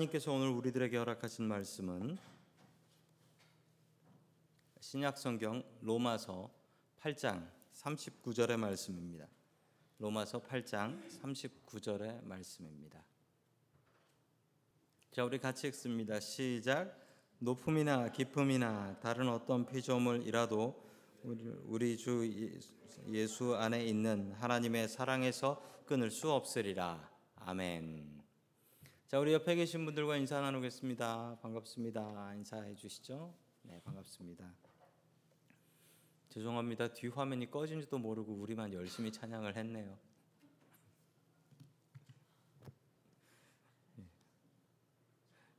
하나님께서 오늘 우리들에게 허락하신 말씀은 신약 성경 로마서 8장 39절의 말씀입니다. 로마서 8장 39절의 말씀입니다. 자, 우리 같이 읽습니다. 시작. 높음이나 깊음이나 다른 어떤 피조물이라도 우리 주 예수 안에 있는 하나님의 사랑에서 끊을 수 없으리라. 아멘. 자, 우리 옆에 계신 분들과 인사 나누겠습니다. 반갑습니다. 인사해 주시죠. 네, 반갑습니다. 죄송합니다. 뒤 화면이 꺼진지도 모르고 우리만 열심히 찬양을 했네요. 예.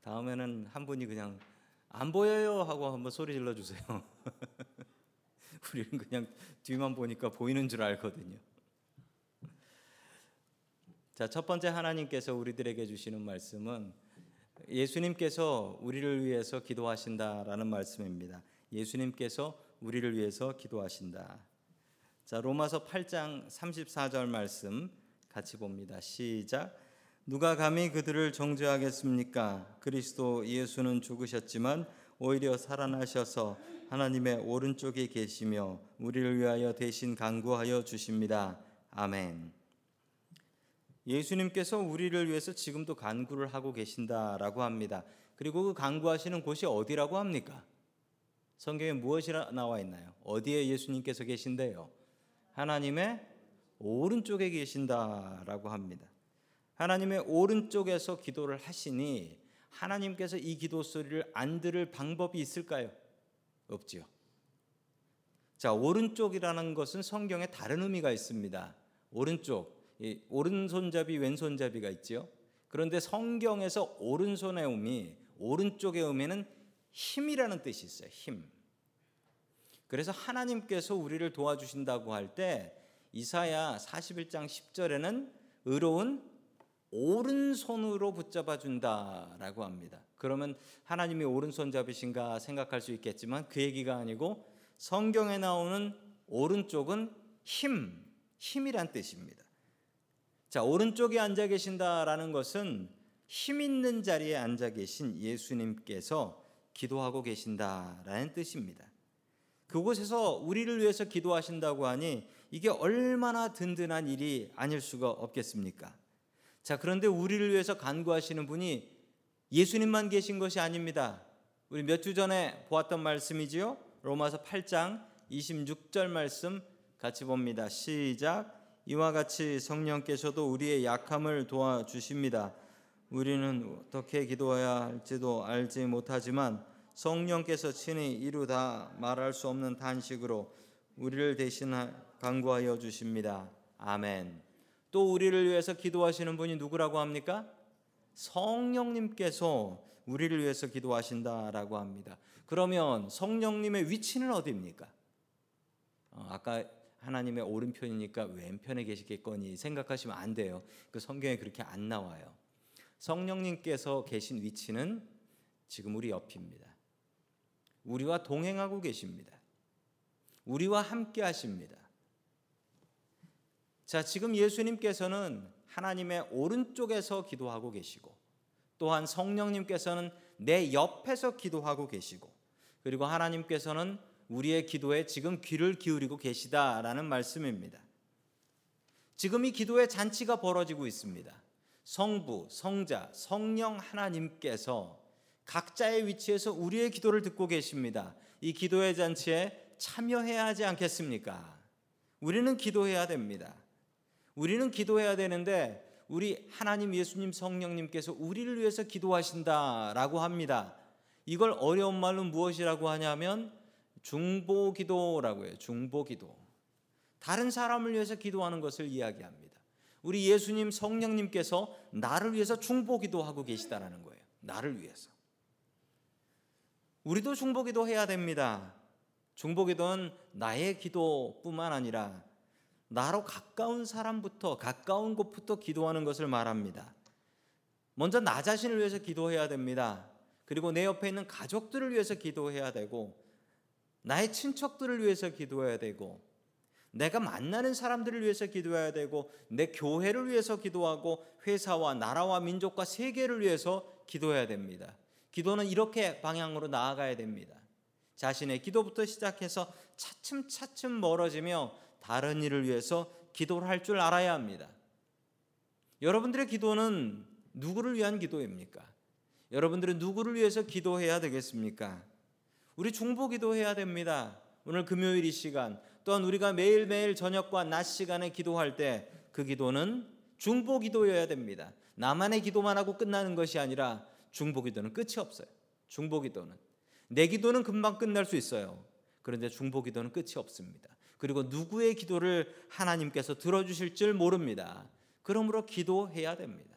다음에는 한 분이 그냥 안 보여요 하고 한번 소리 질러 주세요. 우리는 그냥 뒤만 보니까 보이는 줄 알거든요. 자, 첫 번째 하나님께서 우리들에게 주시는 말씀은 예수님께서 우리를 위해서 기도하신다라는 말씀입니다. 예수님께서 우리를 위해서 기도하신다. 자, 로마서 8장 34절 말씀 같이 봅니다. 시작. 누가 감히 그들을 정죄하겠습니까? 그리스도 예수는 죽으셨지만 오히려 살아나셔서 하나님의 오른쪽에 계시며 우리를 위하여 대신 간구하여 주십니다. 아멘. 예수님께서 우리를 위해서 지금도 간구를 하고 계신다라고 합니다. 그리고 그 간구하시는 곳이 어디라고 합니까? 성경에 무엇이 나와 있나요? 어디에 예수님께서 계신데요? 하나님의 오른쪽에 계신다라고 합니다. 하나님의 오른쪽에서 기도를 하시니 하나님께서 이 기도 소리를 안 들을 방법이 있을까요? 없지요. 자, 오른쪽이라는 것은 성경에 다른 의미가 있습니다. 오른쪽 오른손잡이 왼손잡이가 있지요. 그런데 성경에서 오른손의 의미, 오른쪽의 의미는 힘이라는 뜻이 있어요. 힘. 그래서 하나님께서 우리를 도와주신다고 할 때 이사야 41장 10절에는 의로운 오른손으로 붙잡아 준다라고 합니다. 그러면 하나님이 오른손잡이신가 생각할 수 있겠지만 그 얘기가 아니고 성경에 나오는 오른쪽은 힘, 힘이란 뜻입니다. 자, 오른쪽에 앉아 계신다라는 것은 힘 있는 자리에 앉아 계신 예수님께서 기도하고 계신다라는 뜻입니다. 그곳에서 우리를 위해서 기도하신다고 하니 이게 얼마나 든든한 일이 아닐 수가 없겠습니까? 자, 그런데 우리를 위해서 간구하시는 분이 예수님만 계신 것이 아닙니다. 우리 몇 주 전에 보았던 말씀이지요. 로마서 8장 26절 말씀 같이 봅니다. 시작. 이와 같이 성령께서도 우리의 약함을 도와주십니다. 우리는 어떻게 기도해야 할지도 알지 못하지만 성령께서 친히 이루다 말할 수 없는 단식으로 우리를 대신 간구하여 주십니다. 아멘. 또 우리를 위해서 기도하시는 분이 누구라고 합니까? 성령님께서 우리를 위해서 기도하신다라고 합니다. 그러면 성령님의 위치는 어디입니까? 어, 아까 하나님의 오른편이니까 왼편에 계시겠거니 생각하시면 안 돼요. 그 성경에 그렇게 안 나와요. 성령님께서 계신 위치는 지금 우리 옆입니다. 우리와 동행하고 계십니다. 우리와 함께 하십니다. 자, 지금 예수님께서는 하나님의 오른쪽에서 기도하고 계시고 또한 성령님께서는 내 옆에서 기도하고 계시고 그리고 하나님께서는 우리의 기도에 지금 귀를 기울이고 계시다라는 말씀입니다. 지금 이 기도의 잔치가 벌어지고 있습니다. 성부, 성자, 성령 하나님께서 각자의 위치에서 우리의 기도를 듣고 계십니다. 이 기도의 잔치에 참여해야 하지 않겠습니까? 우리는 기도해야 됩니다. 우리는 기도해야 되는데 우리 하나님 예수님 성령님께서 우리를 위해서 기도하신다라고 합니다. 이걸 어려운 말로 무엇이라고 하냐면 중보 기도라고 해요. 중보 기도. 다른 사람을 위해서 기도하는 것을 이야기합니다. 우리 예수님 성령님께서 나를 위해서 중보 기도하고 계시다라는 거예요. 나를 위해서. 우리도 중보 기도 해야 됩니다. 중보 기도는 나의 기도뿐만 아니라 나로 가까운 사람부터 가까운 곳부터 기도하는 것을 말합니다. 먼저 나 자신을 위해서 기도해야 됩니다. 그리고 내 옆에 있는 가족들을 위해서 기도해야 되고 나의 친척들을 위해서 기도해야 되고 내가 만나는 사람들을 위해서 기도해야 되고 내 교회를 위해서 기도하고 회사와 나라와 민족과 세계를 위해서 기도해야 됩니다. 기도는 이렇게 방향으로 나아가야 됩니다. 자신의 기도부터 시작해서 차츰차츰 멀어지며 다른 일을 위해서 기도를 할 줄 알아야 합니다. 여러분들의 기도는 누구를 위한 기도입니까? 여러분들은 누구를 위해서 기도해야 되겠습니까? 우리 중보 기도 해야 됩니다. 오늘 금요일 이 시간 또한 우리가 매일매일 저녁과 낮 시간에 기도할 때 그 기도는 중보 기도여야 됩니다. 나만의 기도만 하고 끝나는 것이 아니라 중보 기도는 끝이 없어요. 중보 기도는 내 기도는 금방 끝날 수 있어요. 그런데 중보 기도는 끝이 없습니다. 그리고 누구의 기도를 하나님께서 들어 주실 줄 모릅니다. 그러므로 기도해야 됩니다.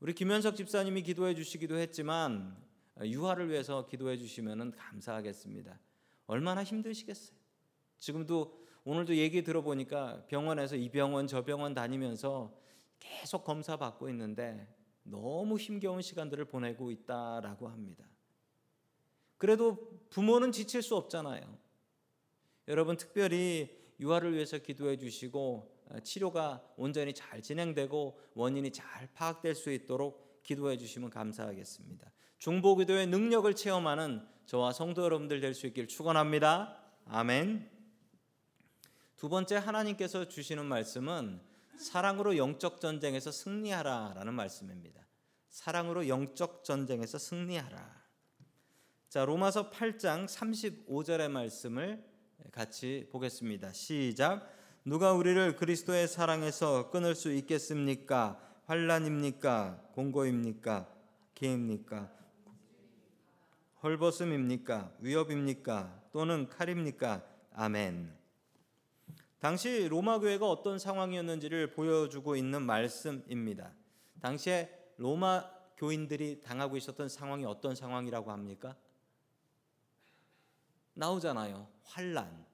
우리 김현석 집사님이 기도해 주시기도 했지만 유아를 위해서 기도해 주시면 감사하겠습니다. 얼마나 힘드시겠어요. 지금도 오늘도 얘기 들어보니까 병원에서 이 병원 저 병원 다니면서 계속 검사 받고 있는데 너무 힘겨운 시간들을 보내고 있다라고 합니다. 그래도 부모는 지칠 수 없잖아요. 여러분 특별히 유아를 위해서 기도해 주시고 어, 치료가 온전히 잘 진행되고 원인이 잘 파악될 수 있도록 기도해 주시면 감사하겠습니다. 중보기도의 능력을 체험하는 저와 성도 여러분들 될 수 있길 축원합니다. 아멘. 두 번째 하나님께서 주시는 말씀은 사랑으로 영적 전쟁에서 승리하라라는 말씀입니다. 사랑으로 영적 전쟁에서 승리하라. 자, 로마서 8장 35절의 말씀을 같이 보겠습니다. 시작. 누가 우리를 그리스도의 사랑에서 끊을 수 있겠습니까? 환란입니까? 공고입니까? 개입니까? 헐벗음입니까? 위협입니까? 또는 칼입니까? 아멘. 당시 로마 교회가 어떤 상황이었는지를 보여주고 있는 말씀입니다. 당시에 로마 교인들이 당하고 있었던 상황이 어떤 상황이라고 합니까? 나오잖아요. 환란,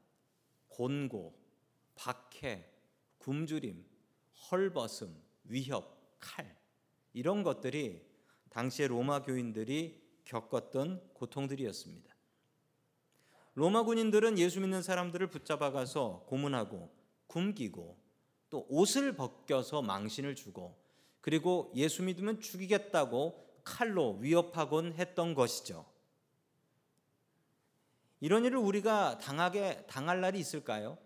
곤고, 박해, 굶주림, 헐벗음, 위협, 칼 이런 것들이 당시의 로마 교인들이 겪었던 고통들이었습니다. 로마 군인들은 예수 믿는 사람들을 붙잡아 가서 고문하고 굶기고 또 옷을 벗겨서 망신을 주고 그리고 예수 믿으면 죽이겠다고 칼로 위협하곤 했던 것이죠. 이런 일을 우리가 당하게 당할 날이 있을까요?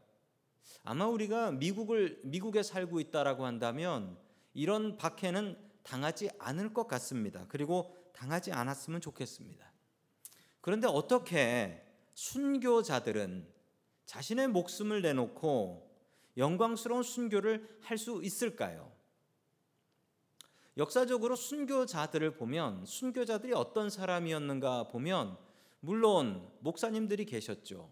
아마 우리가 미국을 미국에 살고 있다라고 한다면 이런 박해는 당하지 않을 것 같습니다. 그리고 당하지 않았으면 좋겠습니다. 그런데 어떻게 순교자들은 자신의 목숨을 내놓고 영광스러운 순교를 할 수 있을까요? 역사적으로 순교자들을 보면 순교자들이 어떤 사람이었는가 보면 물론 목사님들이 계셨죠.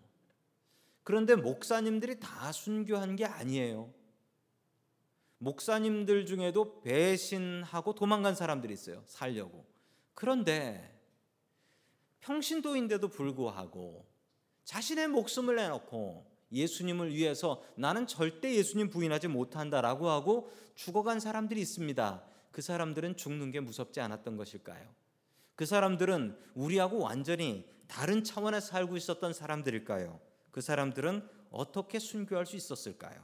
그런데 목사님들이 다 순교한 게 아니에요. 목사님들 중에도 배신하고 도망간 사람들이 있어요. 살려고. 그런데 평신도인데도 불구하고 자신의 목숨을 내놓고 예수님을 위해서 나는 절대 예수님 부인하지 못한다라고 하고 죽어간 사람들이 있습니다. 그 사람들은 죽는 게 무섭지 않았던 것일까요? 그 사람들은 우리하고 완전히 다른 차원에 살고 있었던 사람들일까요? 그 사람들은 어떻게 순교할 수 있었을까요?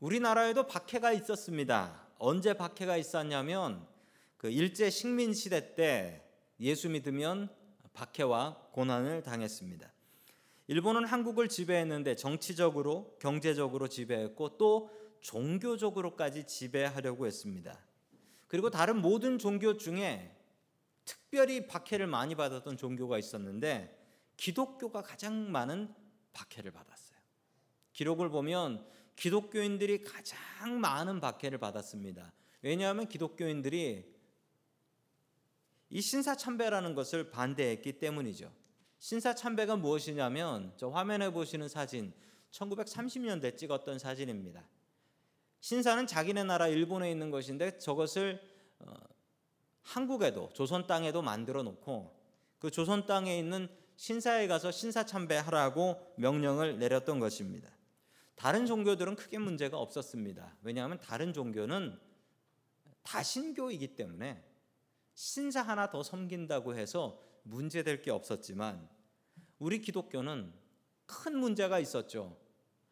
우리나라에도 박해가 있었습니다. 언제 박해가 있었냐면 그 일제 식민 시대 때 예수 믿으면 박해와 고난을 당했습니다. 일본은 한국을 지배했는데 정치적으로, 경제적으로 지배했고 또 종교적으로까지 지배하려고 했습니다. 그리고 다른 모든 종교 중에 특별히 박해를 많이 받았던 종교가 있었는데 기독교가 가장 많은 박해를 받았어요. 기록을 보면 기독교인들이 가장 많은 박해를 받았습니다. 왜냐하면 기독교인들이 이 신사참배라는 것을 반대했기 때문이죠. 신사참배가 무엇이냐면 저 화면에 보시는 사진 1930년대 찍었던 사진입니다. 신사는 자기네 나라 일본에 있는 것인데 저것을 어, 한국에도 조선 땅에도 만들어 놓고 그 조선 땅에 있는 신사에 가서 신사 참배하라고 명령을 내렸던 것입니다. 다른 종교들은 크게 문제가 없었습니다. 왜냐하면 다른 종교는 다신교이기 때문에 신사 하나 더 섬긴다고 해서 문제될 게 없었지만 우리 기독교는 큰 문제가 있었죠.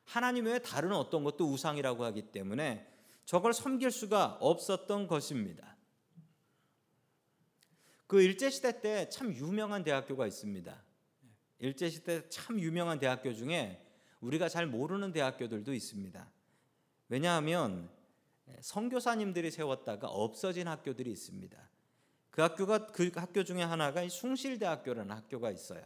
하나님 외에 다른 어떤 것도 우상이라고 하기 때문에 저걸 섬길 수가 없었던 것입니다. 그 일제시대 때 참 유명한 대학교가 있습니다. 일제시대 참 유명한 대학교 중에 우리가 잘 모르는 대학교들도 있습니다. 왜냐하면 선교사님들이 세웠다가 없어진 학교들이 있습니다. 그 학교가 그 학교 중에 하나가 숭실대학교라는 학교가 있어요.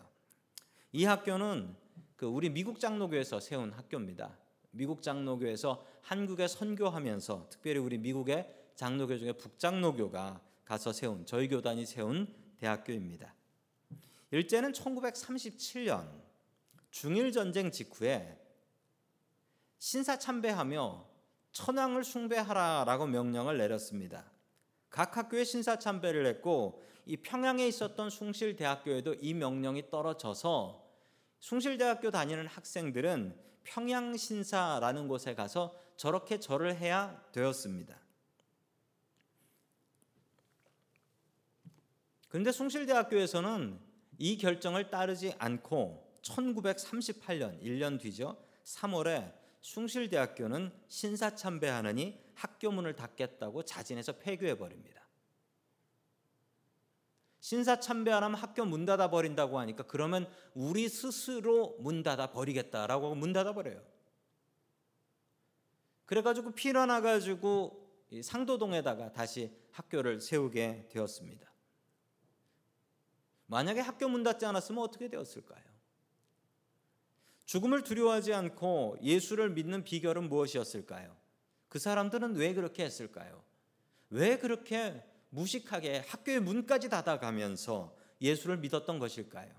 이 학교는 그 우리 미국 장로교에서 세운 학교입니다. 미국 장로교에서 한국에 선교하면서 특별히 우리 미국의 장로교 중에 북장로교가 가서 세운 저희 교단이 세운 대학교입니다. 일제는 1937년 중일 전쟁 직후에 신사 참배하며 천황을 숭배하라라고 명령을 내렸습니다. 각 학교에 신사 참배를 했고 이 평양에 있었던 숭실대학교에도 이 명령이 떨어져서 숭실대학교 다니는 학생들은 평양신사라는 곳에 가서 저렇게 절을 해야 되었습니다. 그런데 숭실대학교에서는 이 결정을 따르지 않고 1938년 1년 뒤죠. 3월에 숭실대학교는 신사참배하느니 학교 문을 닫겠다고 자진해서 폐교해 버립니다. 신사 참배 안 하면 학교 문 닫아 버린다고 하니까 그러면 우리 스스로 문 닫아 버리겠다라고 문 닫아 버려요. 그래가지고 피나 가지고 상도동에다가 다시 학교를 세우게 되었습니다. 만약에 학교 문 닫지 않았으면 어떻게 되었을까요? 죽음을 두려워하지 않고 예수를 믿는 비결은 무엇이었을까요? 그 사람들은 왜 그렇게 했을까요? 왜 그렇게 무식하게 학교의 문까지 닫아가면서 예수를 믿었던 것일까요?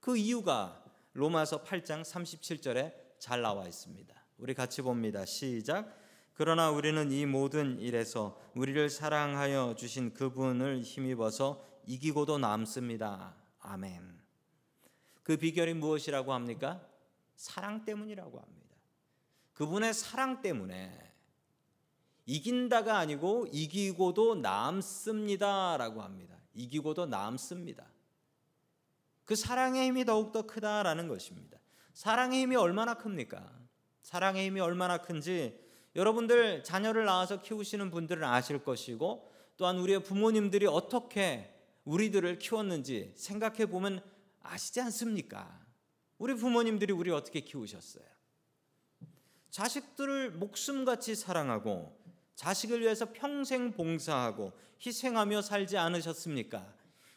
그 이유가 로마서 8장 37절에 잘 나와 있습니다. 우리 같이 봅니다. 시작. 그러나 우리는 이 모든 일에서 우리를 사랑하여 주신 그분을 힘입어서 이기고도 남습니다. 아멘. 그 비결이 무엇이라고 합니까? 사랑 때문이라고 합니다. 그분의 사랑 때문에 이긴다가 아니고 이기고도 남습니다라고 합니다. 이기고도 남습니다. 그 사랑의 힘이 더욱더 크다라는 것입니다. 사랑의 힘이 얼마나 큽니까? 사랑의 힘이 얼마나 큰지 여러분들 자녀를 낳아서 키우시는 분들은 아실 것이고 또한 우리의 부모님들이 어떻게 우리들을 키웠는지 생각해 보면 아시지 않습니까? 우리 부모님들이 우리 어떻게 키우셨어요? 자식들을 목숨같이 사랑하고 자식을 위해서 평생 봉사하고 희생하며 살지 않으셨습니까?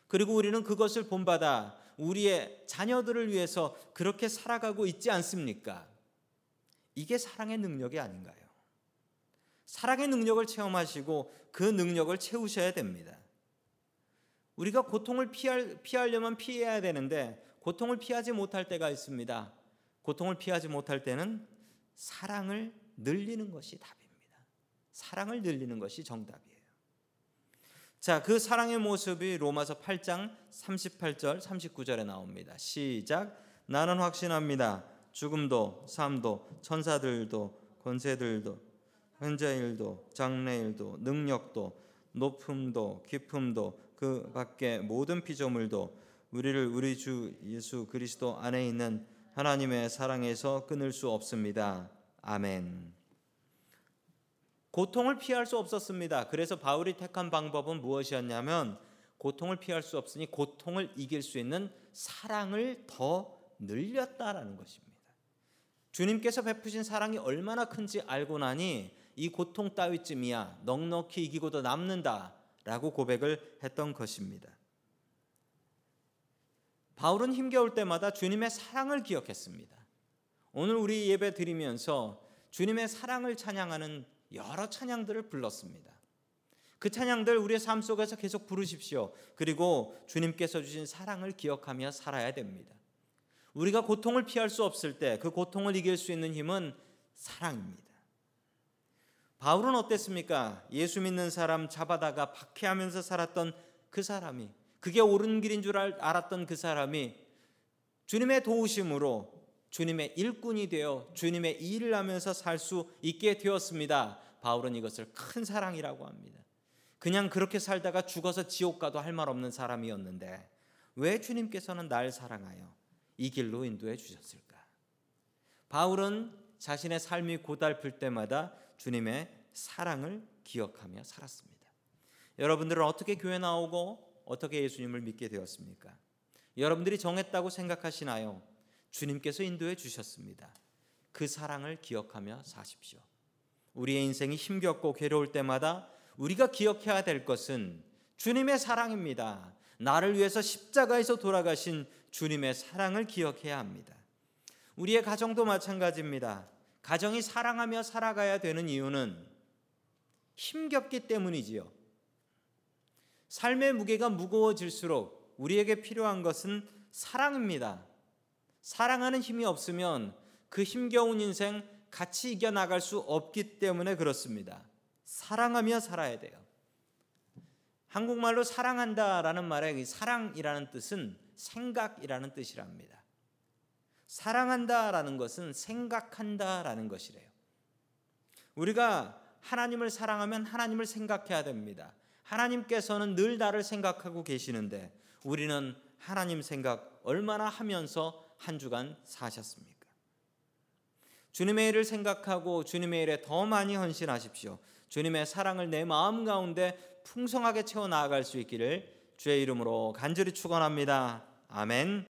그리고 우리는 그것을 본받아 우리의 자녀들을 위해서 그렇게 살아가고 있지 않습니까? 이게 사랑의 능력이 아닌가요? 사랑의 능력을 체험하시고 그 능력을 채우셔야 됩니다. 우리가 고통을 피할, 피하려면 피해야 되는데 고통을 피하지 못할 때가 있습니다. 고통을 피하지 못할 때는 사랑을 늘리는 것이 답입니다. 사랑을 늘리는 것이 정답이에요. 자, 그 사랑의 모습이 로마서 8장 38절, 39절에 나옵니다. 시작. 나는 확신합니다. 죽음도 삶도 천사들도 권세들도 현재일도 장래일도 능력도 높음도 깊음도 그 밖에 모든 피조물도 우리를 우리 주 예수 그리스도 안에 있는 하나님의 사랑에서 끊을 수 없습니다. 아멘. 고통을 피할 수 없었습니다. 그래서 바울이 택한 방법은 무엇이었냐면 고통을 피할 수 없으니 고통을 이길 수 있는 사랑을 더 늘렸다라는 것입니다. 주님께서 베푸신 사랑이 얼마나 큰지 알고 나니 이 고통 따위쯤이야 넉넉히 이기고도 남는다라고 고백을 했던 것입니다. 바울은 힘겨울 때마다 주님의 사랑을 기억했습니다. 오늘 우리 예배 드리면서 주님의 사랑을 찬양하는 여러 찬양들을 불렀습니다. 그 찬양들 우리의 삶 속에서 계속 부르십시오. 그리고 주님께서 주신 사랑을 기억하며 살아야 됩니다. 우리가 고통을 피할 수 없을 때 그 고통을 이길 수 있는 힘은 사랑입니다. 바울은 어땠습니까? 예수 믿는 사람 잡아다가 박해하면서 살았던 그 사람이 그게 옳은 길인 줄 알았던 그 사람이 주님의 도우심으로 주님의 일꾼이 되어 주님의 일을 하면서 살 수 있게 되었습니다. 바울은 이것을 큰 사랑이라고 합니다. 그냥 그렇게 살다가 죽어서 지옥 가도 할 말 없는 사람이었는데 왜 주님께서는 날 사랑하여 이 길로 인도해 주셨을까? 바울은 자신의 삶이 고달플 때마다 주님의 사랑을 기억하며 살았습니다. 여러분들은 어떻게 교회 나오고 어떻게 예수님을 믿게 되었습니까? 여러분들이 정했다고 생각하시나요? 주님께서 인도해 주셨습니다. 그 사랑을 기억하며 사십시오. 우리의 인생이 힘겹고 괴로울 때마다 우리가 기억해야 될 것은 주님의 사랑입니다. 나를 위해서 십자가에서 돌아가신 주님의 사랑을 기억해야 합니다. 우리의 가정도 마찬가지입니다. 가정이 사랑하며 살아가야 되는 이유는 힘겹기 때문이지요. 삶의 무게가 무거워질수록 우리에게 필요한 것은 사랑입니다. 사랑하는 힘이 없으면 그 힘겨운 인생 같이 이겨나갈 수 없기 때문에 그렇습니다. 사랑하며 살아야 돼요. 한국말로 사랑한다라는 말의 사랑이라는 뜻은 생각이라는 뜻이랍니다. 사랑한다라는 것은 생각한다라는 것이래요. 우리가 하나님을 사랑하면 하나님을 생각해야 됩니다. 하나님께서는 늘 나를 생각하고 계시는데 우리는 하나님 생각 얼마나 하면서 한 주간 사셨습니까? 주님의 일을 생각하고 주님의 일에 더 많이 헌신하십시오. 주님의 사랑을 내 마음 가운데 풍성하게 채워 나아갈 수 있기를 주의 이름으로 간절히 축원합니다. 아멘.